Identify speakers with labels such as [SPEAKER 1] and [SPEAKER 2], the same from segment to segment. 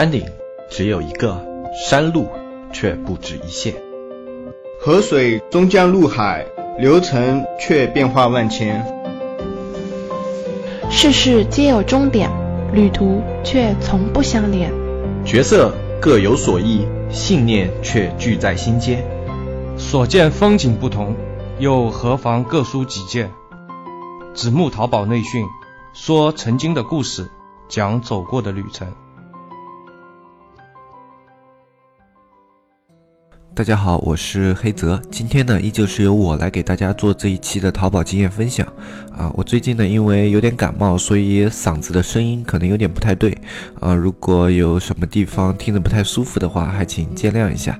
[SPEAKER 1] 山顶只有一个，山路却不止一线。
[SPEAKER 2] 河水终将入海，流程却变化万千。
[SPEAKER 3] 世事皆有终点，旅途却从不相连。
[SPEAKER 1] 角色各有所异，信念却聚在心间。
[SPEAKER 4] 所见风景不同，又何妨各抒己见？子木淘宝内训，说曾经的故事，讲走过的旅程。
[SPEAKER 5] 大家好，我是黑泽。今天呢，依旧是由我来给大家做这一期的淘宝经验分享。啊，我最近呢，因为有点感冒，所以嗓子的声音可能有点不太对。啊，如果有什么地方听着不太舒服的话，还请见谅一下。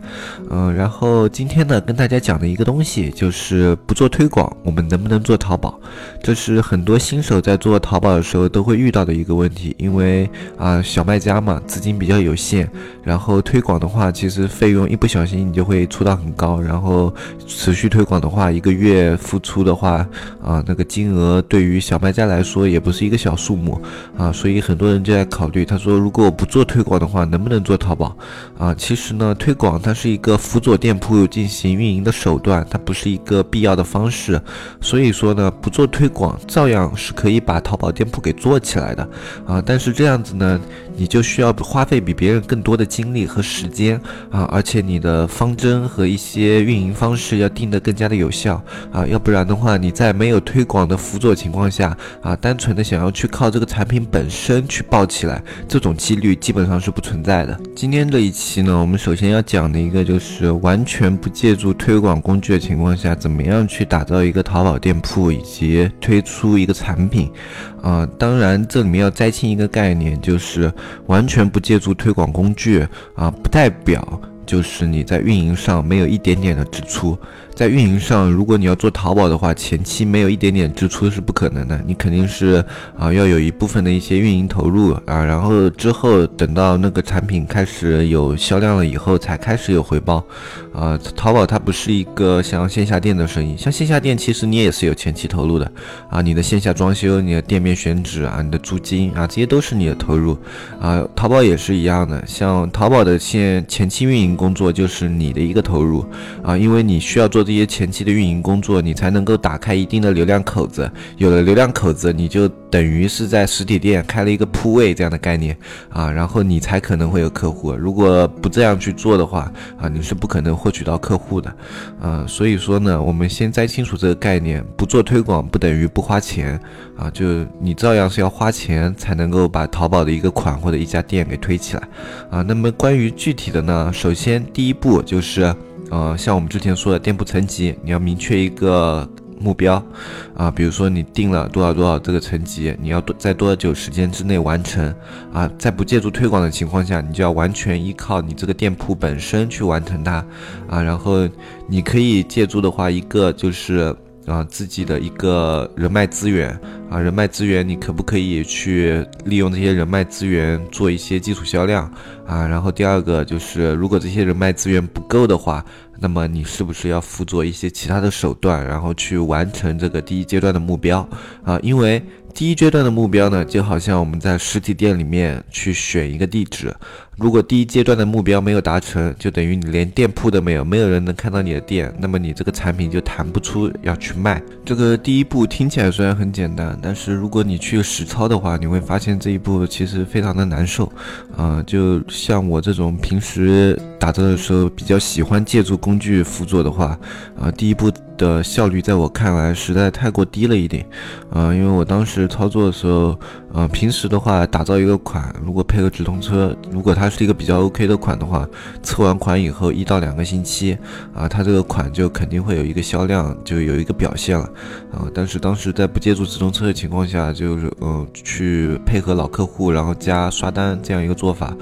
[SPEAKER 5] 嗯，然后今天呢，跟大家讲的一个东西就是不做推广，我们能不能做淘宝？这是很多新手在做淘宝的时候都会遇到的一个问题。因为啊，小卖家嘛，资金比较有限，然后推广的话，其实费用一不小心你就会出到很高，然后持续推广的话，一个月付出的话，啊，那个金额对于小卖家来说也不是一个小数目啊，所以很多人就在考虑，他说如果我不做推广的话，能不能做淘宝？啊，其实呢，推广它是一个辅佐店铺进行运营的手段，它不是一个必要的方式，所以说呢，不做推广照样是可以把淘宝店铺给做起来的啊，但是这样子呢，你就需要花费比别人更多的精力和时间啊，而且你的方。方针和一些运营方式要定得更加的有效啊，要不然的话，你在没有推广的辅佐情况下啊，单纯的想要去靠这个产品本身去爆起来，这种几率基本上是不存在的。今天这一期呢，我们首先要讲的一个就是完全不借助推广工具的情况下，怎么样去打造一个淘宝店铺以及推出一个产品啊。当然，这里面要摘清一个概念，就是完全不借助推广工具啊，不代表。就是你在运营上没有一点点的支出。在运营上，如果你要做淘宝的话，前期没有一点点支出是不可能的。你肯定是啊，要有一部分的一些运营投入啊，然后之后等到那个产品开始有销量了以后，才开始有回报。啊，淘宝它不是一个像线下店的生意，像线下店其实你也是有前期投入的啊，你的线下装修、你的店面选址啊、你的租金啊，这些都是你的投入啊。淘宝也是一样的，像淘宝的现前期运营工作就是你的一个投入啊，因为你需要做。这些前期的运营工作，你才能够打开一定的流量口子。有了流量口子，你就等于是在实体店开了一个铺位这样的概念啊，然后你才可能会有客户。如果不这样去做的话啊，你是不可能获取到客户的。啊，所以说呢，我们先摘清楚这个概念，不做推广不等于不花钱啊，就你照样是要花钱才能够把淘宝的一个款或者一家店给推起来啊。那么关于具体的呢，首先第一步就是。呃，像我们之前说的店铺层级，你要明确一个目标，啊，比如说你定了多少多少这个层级，你要多在多久时间之内完成，啊，在不借助推广的情况下，你就要完全依靠你这个店铺本身去完成它，啊，然后你可以借助的话，一个就是啊自己的一个人脉资源。啊，人脉资源，你可不可以去利用这些人脉资源做一些基础销量啊？然后第二个就是，如果这些人脉资源不够的话，那么你是不是要辅佐一些其他的手段，然后去完成这个第一阶段的目标啊？因为第一阶段的目标呢，就好像我们在实体店里面去选一个地址，如果第一阶段的目标没有达成，就等于你连店铺都没有，没有人能看到你的店，那么你这个产品就谈不出要去卖。这个第一步听起来虽然很简单。但是如果你去实操的话，你会发现这一步其实非常的难受，啊，就像我这种平时打折的时候比较喜欢借助工具辅佐的话，啊，第一步的效率在我看来实在太过低了一点，啊，因为我当时是操作的时候，啊，平时的话打造一个款，如果配合直通车，如果它是一个比较 OK 的款的话，测完款以后一到两个星期，啊，它这个款就肯定会有一个销量，就有一个表现了，啊，但是当时在不借助直通车的。情况下就是嗯，去配合老客户，然后加刷单这样一个做法，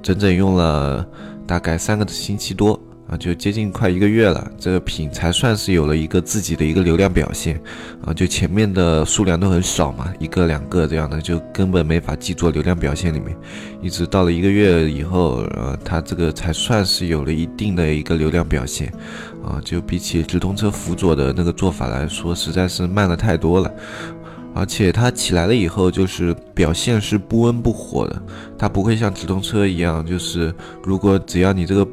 [SPEAKER 5] 整整用了大概三个星期多啊，就接近快一个月了，这个品才算是有了一个自己的一个流量表现啊，就前面的数量都很少嘛，一个两个这样的，就根本没法记做流量表现里面，一直到了一个月以后，呃，它这个才算是有了一定的一个流量表现啊，就比起直通车辅佐的那个做法来说，实在是慢了太多了。而且它起来了以后，就是表现是不温不火的，它不会像直通车一样，就是如果只要你这个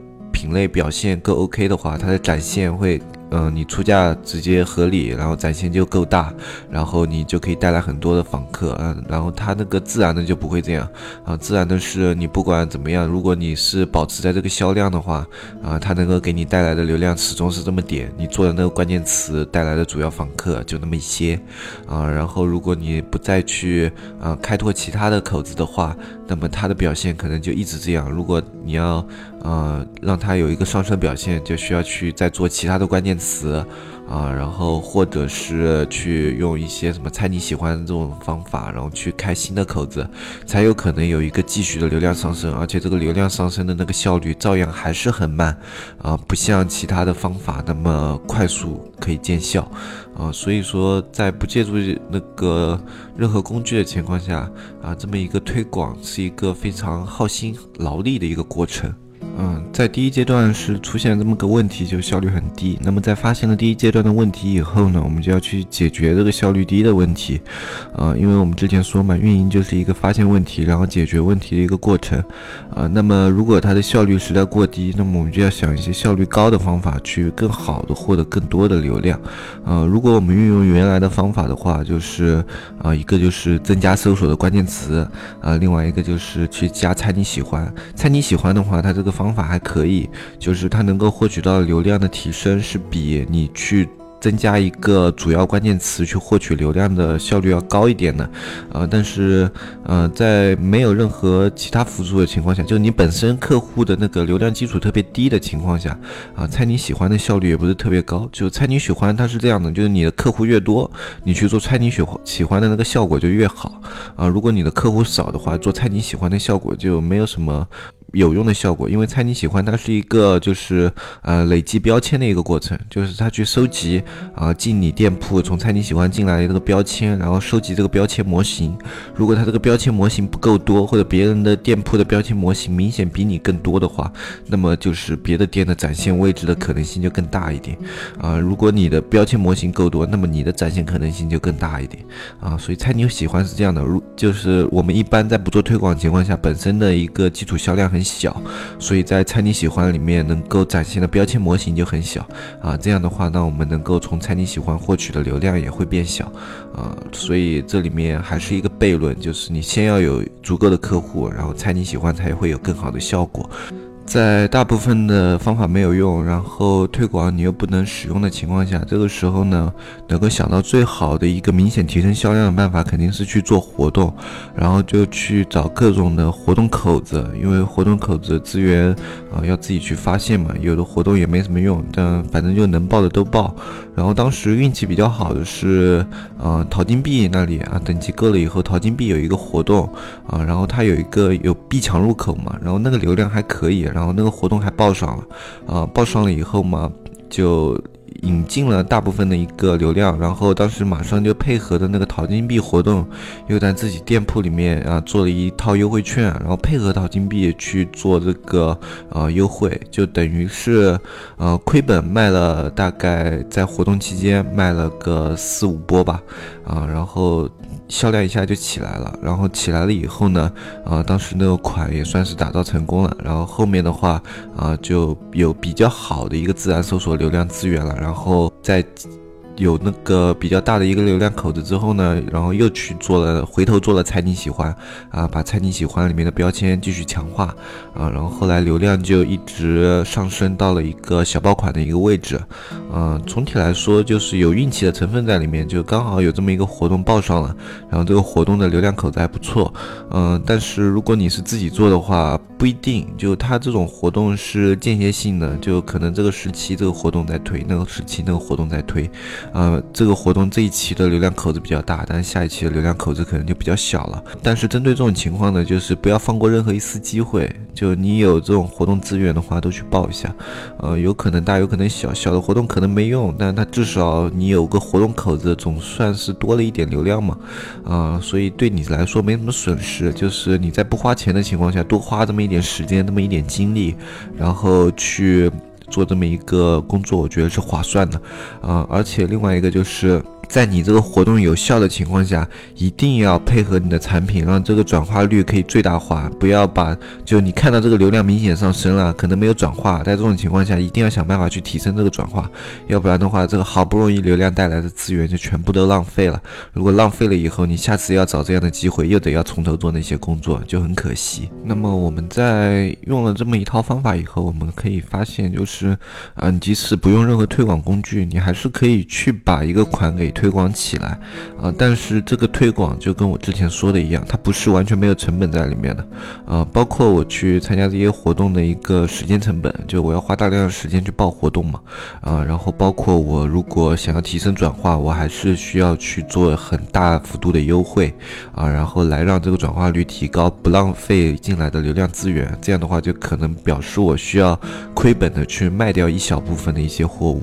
[SPEAKER 5] 品类表现够 OK 的话，它的展现会。嗯，你出价直接合理，然后展现就够大，然后你就可以带来很多的访客，嗯，然后它那个自然的就不会这样，啊，自然的是你不管怎么样，如果你是保持在这个销量的话，啊，它能够给你带来的流量始终是这么点，你做的那个关键词带来的主要访客就那么一些，啊，然后如果你不再去啊开拓其他的口子的话，那么它的表现可能就一直这样。如果你要呃让它有一个上升表现，就需要去再做其他的关键。词啊，然后或者是去用一些什么猜你喜欢这种方法，然后去开新的口子，才有可能有一个继续的流量上升，而且这个流量上升的那个效率照样还是很慢啊，不像其他的方法那么快速可以见效啊，所以说在不借助那个任何工具的情况下啊，这么一个推广是一个非常耗心劳力的一个过程。嗯，在第一阶段是出现这么个问题，就效率很低。那么在发现了第一阶段的问题以后呢，我们就要去解决这个效率低的问题。啊，因为我们之前说嘛，运营就是一个发现问题，然后解决问题的一个过程。啊，那么如果它的效率实在过低，那么我们就要想一些效率高的方法，去更好的获得更多的流量。啊，如果我们运用原来的方法的话，就是啊，一个就是增加搜索的关键词，啊，另外一个就是去加猜你喜欢。猜你喜欢的话，它这个方方法还可以，就是它能够获取到流量的提升是比你去增加一个主要关键词去获取流量的效率要高一点的，啊，但是呃，在没有任何其他辅助的情况下，就你本身客户的那个流量基础特别低的情况下，啊，猜你喜欢的效率也不是特别高。就猜你喜欢，它是这样的，就是你的客户越多，你去做猜你喜欢喜欢的那个效果就越好，啊，如果你的客户少的话，做猜你喜欢的效果就没有什么。有用的效果，因为猜你喜欢，它是一个就是呃累积标签的一个过程，就是他去收集啊进你店铺从猜你喜欢进来的这个标签，然后收集这个标签模型。如果他这个标签模型不够多，或者别人的店铺的标签模型明显比你更多的话，那么就是别的店的展现位置的可能性就更大一点啊。如果你的标签模型够多，那么你的展现可能性就更大一点啊。所以猜你喜欢是这样的，如就是我们一般在不做推广情况下，本身的一个基础销量很。小，所以在猜你喜欢里面能够展现的标签模型就很小啊。这样的话，那我们能够从猜你喜欢获取的流量也会变小啊。所以这里面还是一个悖论，就是你先要有足够的客户，然后猜你喜欢才会有更好的效果。在大部分的方法没有用，然后推广你又不能使用的情况下，这个时候呢，能够想到最好的一个明显提升销量的办法，肯定是去做活动，然后就去找各种的活动口子，因为活动口子资源啊要自己去发现嘛，有的活动也没什么用，但反正就能报的都报。然后当时运气比较好的是，呃，淘金币那里啊，等级够了以后，淘金币有一个活动啊，然后它有一个有币墙入口嘛，然后那个流量还可以。然后那个活动还报上了，啊，报上了以后嘛，就引进了大部分的一个流量，然后当时马上就配合的那个淘金币活动，又在自己店铺里面啊做了一套优惠券，然后配合淘金币去做这个呃优惠，就等于是呃亏本卖了大概在活动期间卖了个四五波吧，啊，然后。销量一下就起来了，然后起来了以后呢，啊，当时那个款也算是打造成功了，然后后面的话，啊，就有比较好的一个自然搜索流量资源了，然后再。有那个比较大的一个流量口子之后呢，然后又去做了，回头做了猜你喜欢啊，把猜你喜欢里面的标签继续强化啊，然后后来流量就一直上升到了一个小爆款的一个位置，嗯，总体来说就是有运气的成分在里面，就刚好有这么一个活动报上了，然后这个活动的流量口子还不错，嗯，但是如果你是自己做的话，不一定，就它这种活动是间歇性的，就可能这个时期这个活动在推，那个时期那个活动在推。呃，这个活动这一期的流量口子比较大，但是下一期的流量口子可能就比较小了。但是针对这种情况呢，就是不要放过任何一丝机会。就你有这种活动资源的话，都去报一下。呃，有可能大，有可能小。小的活动可能没用，但它至少你有个活动口子，总算是多了一点流量嘛。啊，所以对你来说没什么损失，就是你在不花钱的情况下，多花这么一点时间，那么一点精力，然后去。做这么一个工作，我觉得是划算的，啊，而且另外一个就是，在你这个活动有效的情况下，一定要配合你的产品，让这个转化率可以最大化。不要把就你看到这个流量明显上升了，可能没有转化，在这种情况下，一定要想办法去提升这个转化，要不然的话，这个好不容易流量带来的资源就全部都浪费了。如果浪费了以后，你下次要找这样的机会，又得要从头做那些工作，就很可惜。那么我们在用了这么一套方法以后，我们可以发现，就是嗯，即使不用任何推广工具，你还是可以去把一个款给推广起来啊。但是这个推广就跟我之前说的一样，它不是完全没有成本在里面的啊。包括我去参加这些活动的一个时间成本，就我要花大量的时间去报活动嘛啊。然后包括我如果想要提升转化，我还是需要去做很大幅度的优惠啊，然后来让这个转化率提高，不浪费进来的流量资源。这样的话就可能表示我需要亏本的去卖掉一小部分的一些货物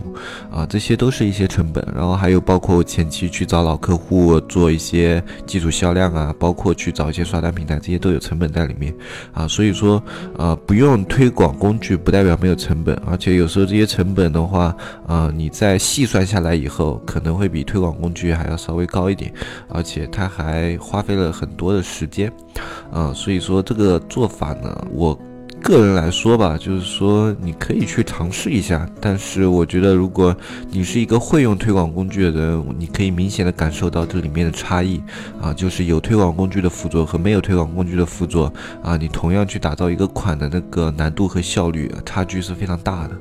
[SPEAKER 5] 啊，这些都是一些成本。然后还有包括前期去找老客户做一些基础销量啊，包括去找一些刷单平台，这些都有成本在里面啊。所以说呃，不用推广工具不代表没有成本，而且有时候这些成本的话啊，你在细算下来以后，可能会比推广工具还要稍微高一点，而且它还花费了很多的时间啊。所以说这个做法呢，我。个人来说吧，就是说你可以去尝试一下，但是我觉得如果你是一个会用推广工具的人，你可以明显的感受到这里面的差异啊，就是有推广工具的辅佐和没有推广工具的辅佐啊，你同样去打造一个款的那个难度和效率差距是非常大的。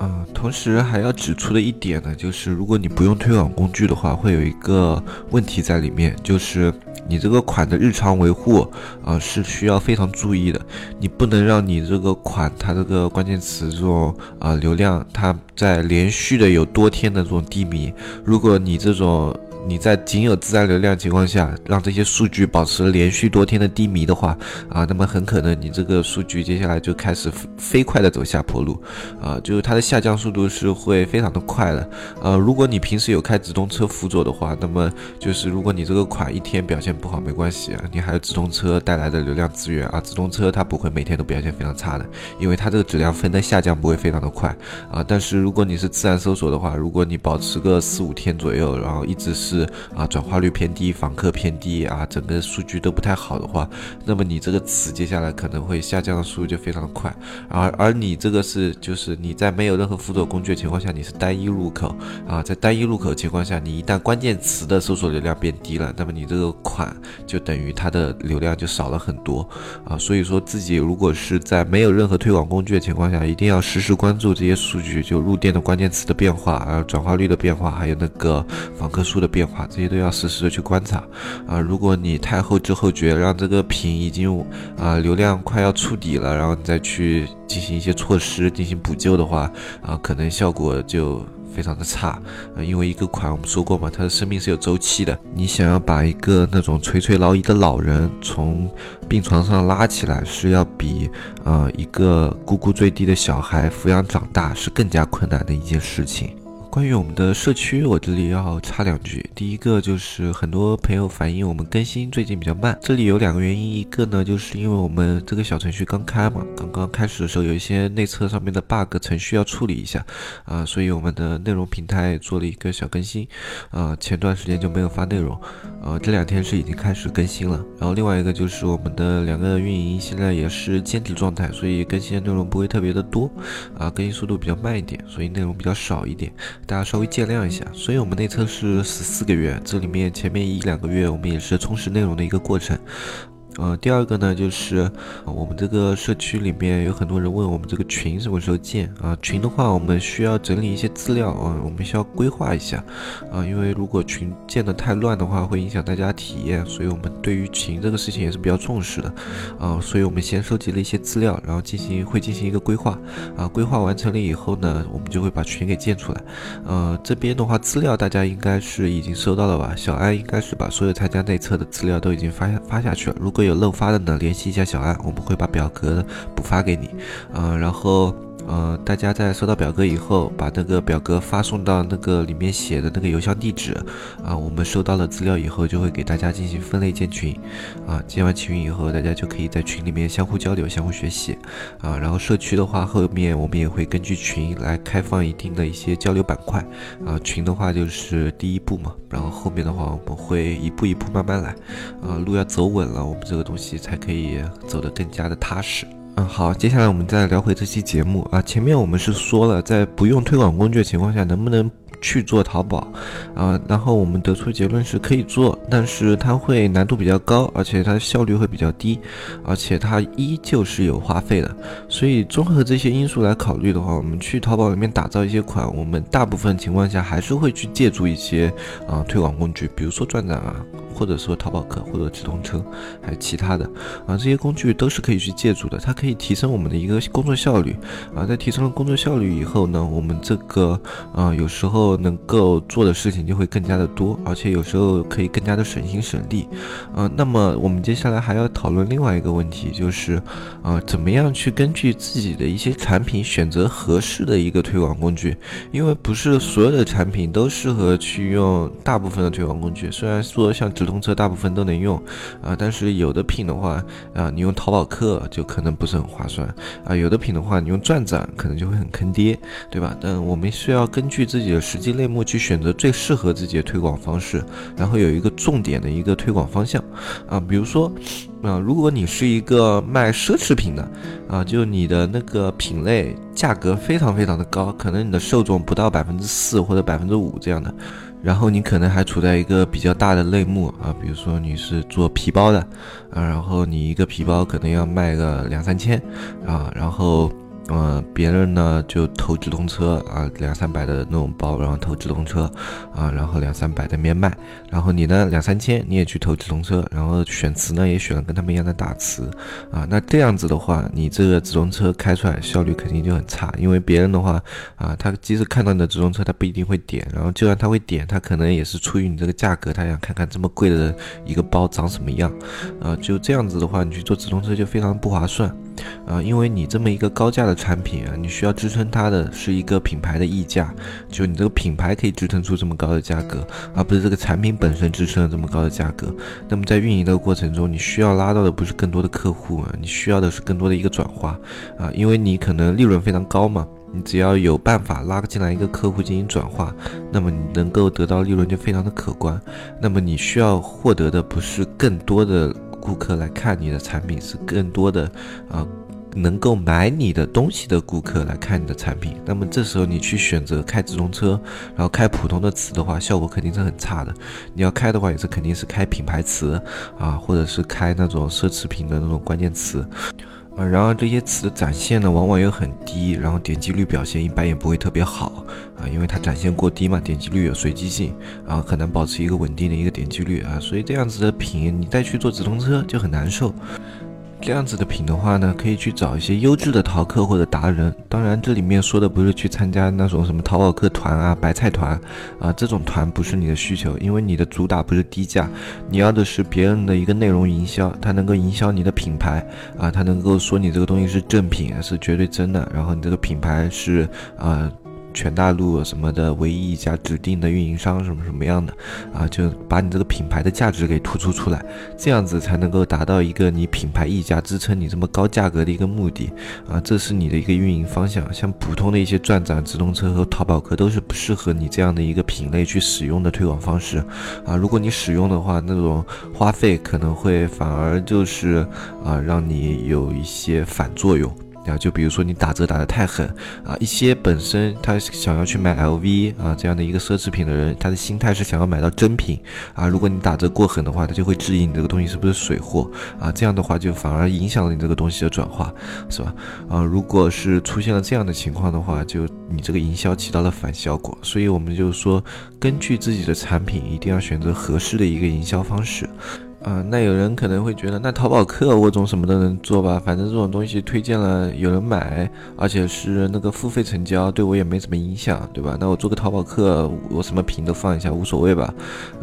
[SPEAKER 5] 嗯，同时还要指出的一点呢，就是如果你不用推广工具的话，会有一个问题在里面，就是你这个款的日常维护啊是需要非常注意的。你不能让你这个款它这个关键词这种啊流量，它在连续的有多天的这种低迷，如果你这种。你在仅有自然流量情况下，让这些数据保持连续多天的低迷的话，啊，那么很可能你这个数据接下来就开始飞快的走下坡路，啊，就是它的下降速度是会非常的快的，呃，如果你平时有开直通车辅佐的话，那么就是如果你这个款一天表现不好没关系，你还有直通车带来的流量资源啊，直通车它不会每天都表现非常差的，因为它这个质量分的下降不会非常的快啊，但是如果你是自然搜索的话，如果你保持个四五天左右，然后一直是是啊，转化率偏低，访客偏低啊，整个数据都不太好的话，那么你这个词接下来可能会下降的速度就非常的快。而而你这个是就是你在没有任何辅佐工具的情况下，你是单一入口啊，在单一入口情况下，你一旦关键词的搜索流量变低了，那么你这个款就等于它的流量就少了很多啊。所以说自己如果是在没有任何推广工具的情况下，一定要实时关注这些数据，就入店的关键词的变化，啊，转化率的变化，还有那个访客数的变化。这些都要实时的去观察啊！如果你太后知后觉，让这个屏已经啊流量快要触底了，然后你再去进行一些措施进行补救的话啊，可能效果就非常的差。呃，因为一个款我们说过嘛，它的生命是有周期的。你想要把一个那种垂垂老矣的老人从病床上拉起来，是要比呃一个咕咕坠地的小孩抚养长大是更加困难的一件事情。关于我们的社区，我这里要插两句。第一个就是很多朋友反映我们更新最近比较慢，这里有两个原因，一个呢就是因为我们这个小程序刚开嘛，刚刚开始的时候有一些内测上面的 bug 程序要处理一下啊，所以我们的内容平台做了一个小更新啊，前段时间就没有发内容，呃，这两天是已经开始更新了。然后另外一个就是我们的两个运营现在也是兼职状态，所以更新的内容不会特别的多啊，更新速度比较慢一点，所以内容比较少一点。大家稍微见谅一下，所以我们内测是十四个月，这里面前面一两个月我们也是充实内容的一个过程。呃，第二个呢，就是我们这个社区里面有很多人问我们这个群什么时候建啊？群的话，我们需要整理一些资料啊，我们需要规划一下啊，因为如果群建的太乱的话，会影响大家体验，所以我们对于群这个事情也是比较重视的啊，所以我们先收集了一些资料，然后进行会进行一个规划啊，规划完成了以后呢，我们就会把群给建出来。呃，这边的话，资料大家应该是已经收到了吧？小安应该是把所有参加内测的资料都已经发发下去了，如果有漏发的呢，联系一下小安，我们会把表格补发给你。嗯，然后呃，大家在收到表格以后，把那个表格发送到那个里面写的那个邮箱地址，啊，我们收到了资料以后，就会给大家进行分类建群，啊，建完群以后，大家就可以在群里面相互交流、相互学习，啊，然后社区的话，后面我们也会根据群来开放一定的一些交流板块，啊，群的话就是第一步嘛，然后后面的话我们会一步一步慢慢来，啊，路要走稳了，我们这个东西才可以走得更加的踏实。嗯，好，接下来我们再聊回这期节目啊。前面我们是说了，在不用推广工具的情况下，能不能去做淘宝啊？然后我们得出结论是可以做，但是它会难度比较高，而且它效率会比较低，而且它依旧是有花费的。所以综合这些因素来考虑的话，我们去淘宝里面打造一些款，我们大部分情况下还是会去借助一些啊推广工具，比如说转转啊。或者说淘宝客或者直通车，还有其他的啊，这些工具都是可以去借助的，它可以提升我们的一个工作效率啊。在提升了工作效率以后呢，我们这个啊有时候能够做的事情就会更加的多，而且有时候可以更加的省心省力啊。那么我们接下来还要讨论另外一个问题，就是啊怎么样去根据自己的一些产品选择合适的一个推广工具，因为不是所有的产品都适合去用大部分的推广工具，虽然说像直通车大部分都能用，啊，但是有的品的话，啊，你用淘宝客就可能不是很划算，啊，有的品的话，你用转转可能就会很坑爹，对吧？但我们需要根据自己的实际类目去选择最适合自己的推广方式，然后有一个重点的一个推广方向，啊，比如说，啊，如果你是一个卖奢侈品的，啊，就你的那个品类价格非常非常的高，可能你的受众不到百分之四或者百分之五这样的。然后你可能还处在一个比较大的类目啊，比如说你是做皮包的啊，然后你一个皮包可能要卖个两三千啊，然后。嗯，别人呢就投直通车啊，两三百的那种包，然后投直通车啊，然后两三百的面卖，然后你呢两三千你也去投直通车，然后选词呢也选了跟他们一样的大词啊，那这样子的话，你这个直通车开出来效率肯定就很差，因为别人的话啊，他即使看到你的直通车，他不一定会点，然后就算他会点，他可能也是出于你这个价格，他想看看这么贵的一个包长什么样啊，就这样子的话，你去做直通车就非常不划算。啊，因为你这么一个高价的产品啊，你需要支撑它的是一个品牌的溢价，就你这个品牌可以支撑出这么高的价格，而不是这个产品本身支撑了这么高的价格。那么在运营的过程中，你需要拉到的不是更多的客户啊，你需要的是更多的一个转化啊，因为你可能利润非常高嘛，你只要有办法拉进来一个客户进行转化，那么你能够得到利润就非常的可观。那么你需要获得的不是更多的。顾客来看你的产品是更多的，啊，能够买你的东西的顾客来看你的产品。那么这时候你去选择开直通车，然后开普通的词的话，效果肯定是很差的。你要开的话，也是肯定是开品牌词啊，或者是开那种奢侈品的那种关键词。然而这些词的展现呢，往往又很低，然后点击率表现一般也不会特别好啊，因为它展现过低嘛，点击率有随机性啊，很难保持一个稳定的一个点击率啊，所以这样子的品，你再去做直通车就很难受。这样子的品的话呢，可以去找一些优质的淘客或者达人。当然，这里面说的不是去参加那种什么淘宝客团啊、白菜团啊，这种团不是你的需求，因为你的主打不是低价，你要的是别人的一个内容营销，它能够营销你的品牌啊，它能够说你这个东西是正品，是绝对真的，然后你这个品牌是啊。全大陆什么的唯一一家指定的运营商什么什么样的啊，就把你这个品牌的价值给突出出来，这样子才能够达到一个你品牌溢价支撑你这么高价格的一个目的啊，这是你的一个运营方向。像普通的一些转展直通车和淘宝客都是不适合你这样的一个品类去使用的推广方式啊。如果你使用的话，那种花费可能会反而就是啊，让你有一些反作用。啊，就比如说你打折打得太狠啊，一些本身他想要去买 LV 啊这样的一个奢侈品的人，他的心态是想要买到真品啊。如果你打折过狠的话，他就会质疑你这个东西是不是水货啊。这样的话就反而影响了你这个东西的转化，是吧？啊，如果是出现了这样的情况的话，就你这个营销起到了反效果。所以我们就说，根据自己的产品，一定要选择合适的一个营销方式。啊，那有人可能会觉得，那淘宝客我总什么都能做吧？反正这种东西推荐了有人买，而且是那个付费成交，对我也没什么影响，对吧？那我做个淘宝客，我什么屏都放一下，无所谓吧？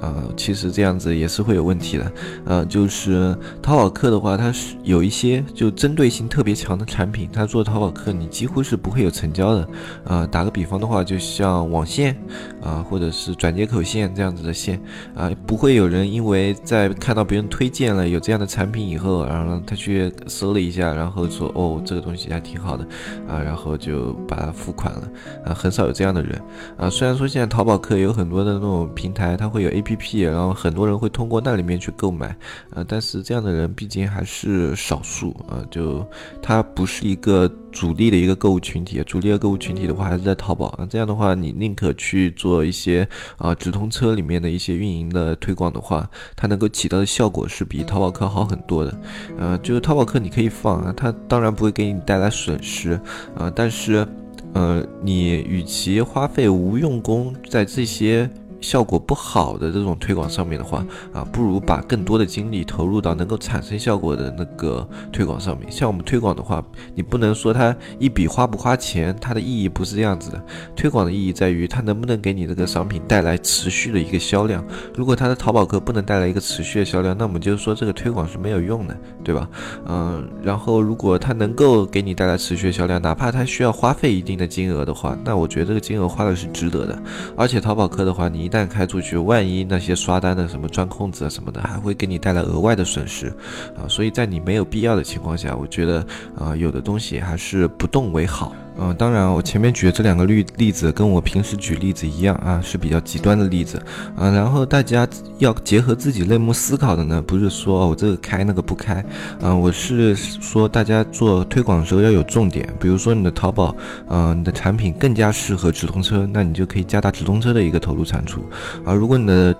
[SPEAKER 5] 啊，其实这样子也是会有问题的。呃，就是淘宝客的话，它是有一些就针对性特别强的产品，它做淘宝客你几乎是不会有成交的。啊，打个比方的话，就像网线啊，或者是转接口线这样子的线啊，不会有人因为在看到别人推荐了有这样的产品以后，然后他去搜了一下，然后说哦这个东西还挺好的，啊，然后就把它付款了，啊，很少有这样的人，啊，虽然说现在淘宝客有很多的那种平台，它会有 APP，然后很多人会通过那里面去购买，啊，但是这样的人毕竟还是少数，啊，就他不是一个主力的一个购物群体，主力的购物群体的话还是在淘宝，啊，这样的话你宁可去做一些啊直通车里面的一些运营的推广的话，它能够起到的。效果是比淘宝客好很多的，呃，就是淘宝客你可以放啊，它当然不会给你带来损失啊，但是，呃，你与其花费无用功在这些。效果不好的这种推广上面的话啊，不如把更多的精力投入到能够产生效果的那个推广上面。像我们推广的话，你不能说它一笔花不花钱，它的意义不是这样子的。推广的意义在于它能不能给你这个商品带来持续的一个销量。如果它的淘宝客不能带来一个持续的销量，那我们就是说这个推广是没有用的，对吧？嗯，然后如果它能够给你带来持续的销量，哪怕它需要花费一定的金额的话，那我觉得这个金额花的是值得的。而且淘宝客的话，你旦开出去，万一那些刷单的什么钻空子啊什么的，还会给你带来额外的损失啊！所以在你没有必要的情况下，我觉得啊，有的东西还是不动为好。嗯，当然，我前面举的这两个例例子跟我平时举例子一样啊，是比较极端的例子啊。然后大家要结合自己内幕思考的呢，不是说我这个开那个不开啊，我是说大家做推广的时候要有重点。比如说你的淘宝，嗯，你的产品更加适合直通车，那你就可以加大直通车的一个投入产出啊。如果你的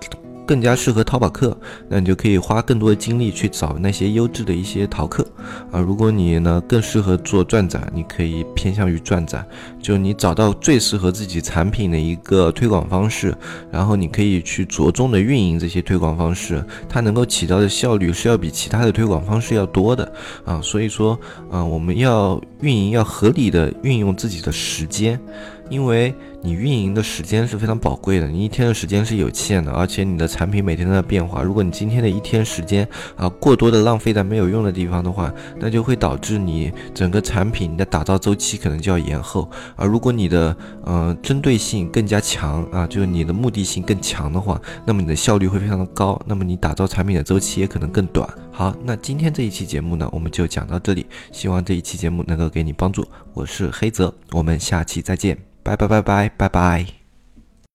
[SPEAKER 5] 更加适合淘宝客，那你就可以花更多的精力去找那些优质的一些淘客啊。如果你呢更适合做转展，你可以偏向于转展，就你找到最适合自己产品的一个推广方式，然后你可以去着重的运营这些推广方式，它能够起到的效率是要比其他的推广方式要多的啊。所以说，嗯，我们要运营要合理的运用自己的时间。因为你运营的时间是非常宝贵的，你一天的时间是有限的，而且你的产品每天都在变化。如果你今天的一天时间啊过多的浪费在没有用的地方的话，那就会导致你整个产品的打造周期可能就要延后。而如果你的呃针对性更加强啊，就是你的目的性更强的话，那么你的效率会非常的高，那么你打造产品的周期也可能更短。好，那今天这一期节目呢，我们就讲到这里，希望这一期节目能够给你帮助。我是黑泽，我们下期再见。拜拜拜拜拜拜。